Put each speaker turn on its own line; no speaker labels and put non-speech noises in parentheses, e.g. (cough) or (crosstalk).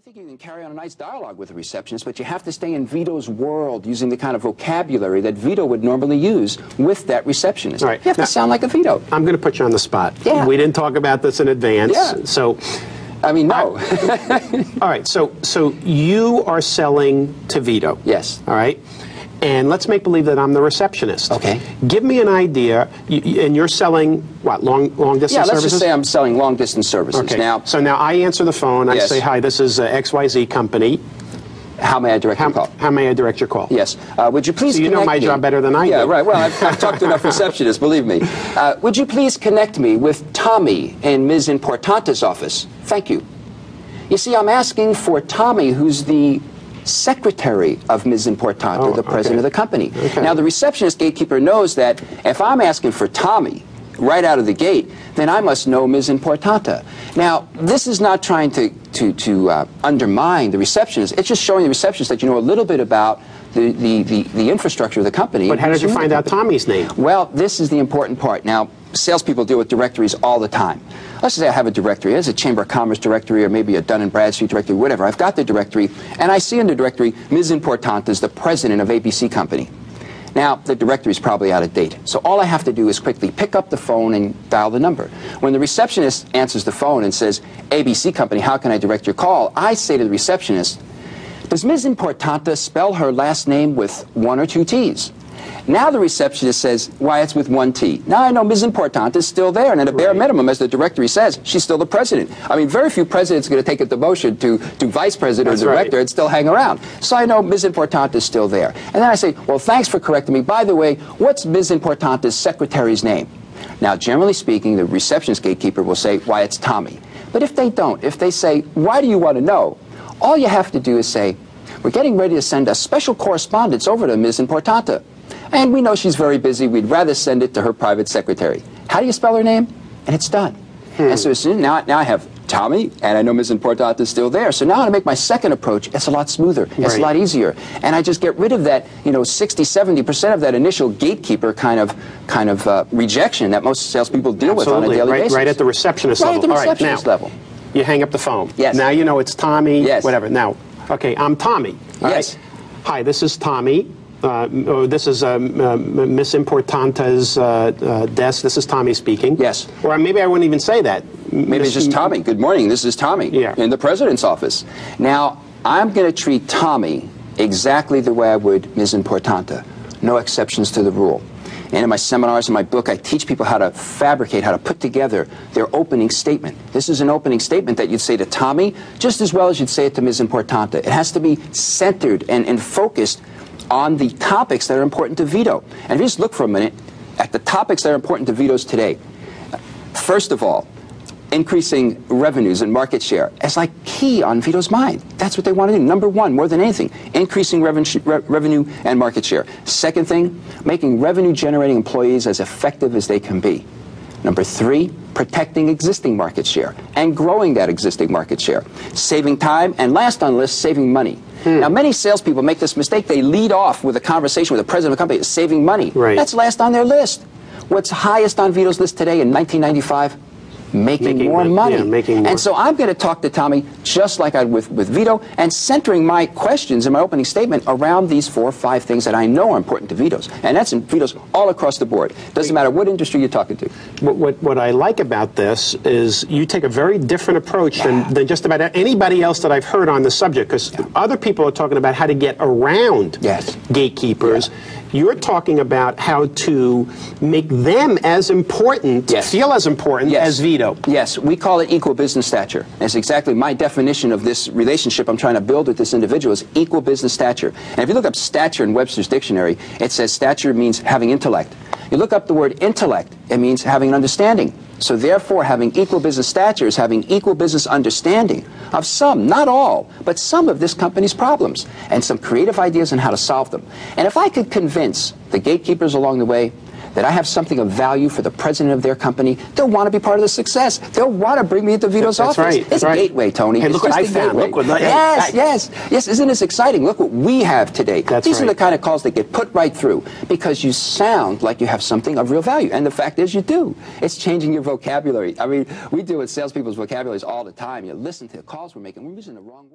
I think you can carry on a nice dialogue with a receptionist, but you have to stay in Vito's world using the kind of vocabulary that Vito would normally use with that receptionist.
All right.
You have
Now-
to sound like a Vito.
I'm going to put you on the spot.
Yeah.
We didn't talk about this in advance.
Yeah.
So,
I mean, no. (laughs)
all right. So, so you are selling to Vito.
Yes.
All right. And let's make believe that I'm the receptionist.
Okay.
Give me an idea, and you're selling what long long distance
yeah, let's
services.
just say I'm selling long distance services.
okay.
Now,
so now I answer the phone. I
Yes.
say, "Hi, this is uh, XYZ company.
how may I direct
How,
your call?
how may I direct your call?"
Yes. Uh, would you please
So you know my
me-
job better than I
yeah,
do.
right. Well, I've, I've talked to enough (laughs) receptionists, believe me. Uh, would you please connect me with Tommy in Ms. Importanta's office? Thank you. You see, I'm asking for Tommy, who's the secretary of Ms. Importanta,
Oh,
the president
okay.
of the company.
Okay.
Now, the receptionist gatekeeper knows that if I'm asking for Tommy right out of the gate, then I must know Ms. Importanta. Now, this is not trying to, to, to uh, undermine the receptionist. It's just showing the receptionist that you know a little bit about the, the, the, the infrastructure of the company.
But how did you find out Tommy's name?
Well, this is the important part. Now, salespeople deal with directories all the time. Let's say I have a directory. It's a Chamber of Commerce directory or maybe a Dun & Bradstreet directory, whatever. I've got the directory, and I see in the directory Ms. Importanta is the president of ABC Company. Now, the directory is probably out of date. So all I have to do is quickly pick up the phone and dial the number. When the receptionist answers the phone and says, ABC Company, how can I direct your call? I say to the receptionist, does Ms. Importanta spell her last name with one or two T's? Now the receptionist says, why, it's with one T. Now I know Ms. Importanta is still there, and at a bare
Right.
minimum, as the directory says, she's still the president. I mean, very few presidents are going to take a demotion to, to vice president
That's
or director
right.
and still hang around. So I know Ms. Importanta is still there. And then I say, well, thanks for correcting me. By the way, what's Ms. Importanta's secretary's name? Now, generally speaking, the receptionist gatekeeper will say, why, it's Tommy. But if they don't, if they say, why do you want to know? All you have to do is say, we're getting ready to send a special correspondence over to Ms. Importanta. And we know she's very busy. We'd rather send it to her private secretary. How do you spell her name? And it's done. And so as soon, now, now I have Tommy, and I know Ms. Importanta is still there. So now to make my second approach, it's a lot smoother. It's
Right.
a lot easier. And I just get rid of that, you know, 60, 70% of that initial gatekeeper kind of kind of uh, rejection that most salespeople deal with on a daily
right,
basis.
right at the receptionist
Right at
level.
the
All right,
receptionist
now,
level.
You hang up the phone.
Yes.
Now you know it's Tommy.
Yes.
Whatever. Now, okay, I'm Tommy. all right?
Yes.
Hi, this is Tommy. Uh, oh, this is um, uh, Miss Importanta's uh, uh, desk. This is Tommy speaking.
Yes.
Or maybe I wouldn't even say that.
Maybe it's just Tommy. Good morning. This is Tommy
Yeah.
in the president's office. Now, I'm going to treat Tommy exactly the way I would Ms. Importanta. No exceptions to the rule. And in my seminars, in my book, I teach people how to fabricate, how to put together their opening statement. This is an opening statement that you'd say to Tommy just as well as you'd say it to Ms. Importanta. It has to be centered and, and focused on the topics that are important to Vito. And if you just look for a minute at the topics that are important to Vito's today, First of all, increasing revenues and market share is like key on Vito's mind. That's what they want to do. Number one, more than anything, increasing reven- re- revenue and market share. Second thing, making revenue generating employees as effective as they can be. Number three, protecting existing market share and growing that existing market share. Saving time, and last on the list, saving money. Hmm. Now, many salespeople make this mistake. They lead off with a conversation with the president of a company, saving money.
Right.
That's last on their list. What's highest on Vito's list today in 1995? Making,
Making
more
mon-
money.
yeah, making more.
And so I'm going to talk to Tommy just like I with, with Vito and centering my questions in my opening statement around these four or five things that I know are important to Vito's. And that's in Vito's all across the board. Doesn't matter what industry you're talking to.
What, what, what I like about this is you take a very different approach
Yeah.
than, than just about anybody else that I've heard on the subject because other people are talking about how to get around
Yes.
gatekeepers. You're talking about how to make them as important,
Yes.
feel as important
Yes.
as Vito.
Yes, we call it equal business stature. That's exactly my definition of this relationship I'm trying to build with this individual is equal business stature. And if you look up stature in Webster's dictionary, it says stature means having intellect. You look up the word intellect, it means having an understanding. So therefore, having equal business stature is having equal business understanding of some, not all, but some of this company's problems and some creative ideas on how to solve them. And if I could convince the gatekeepers along the way that I have something of value for the president of their company, they'll want to be part of the success. They'll want to bring me into Vito's
That's
office.
right,
It's
right.
gateway, Tony.
Hey, look what I found.
gateway.
Look what-
yes,
I-
yes, yes. Isn't this exciting? Look what we have today.
That's
These are the kind of calls that get put right through because you sound like you have something of real value. And the fact is, you do. It's changing your vocabulary. I mean, we deal with salespeople's vocabularies all the time. You listen to the calls we're making. We're using the wrong word.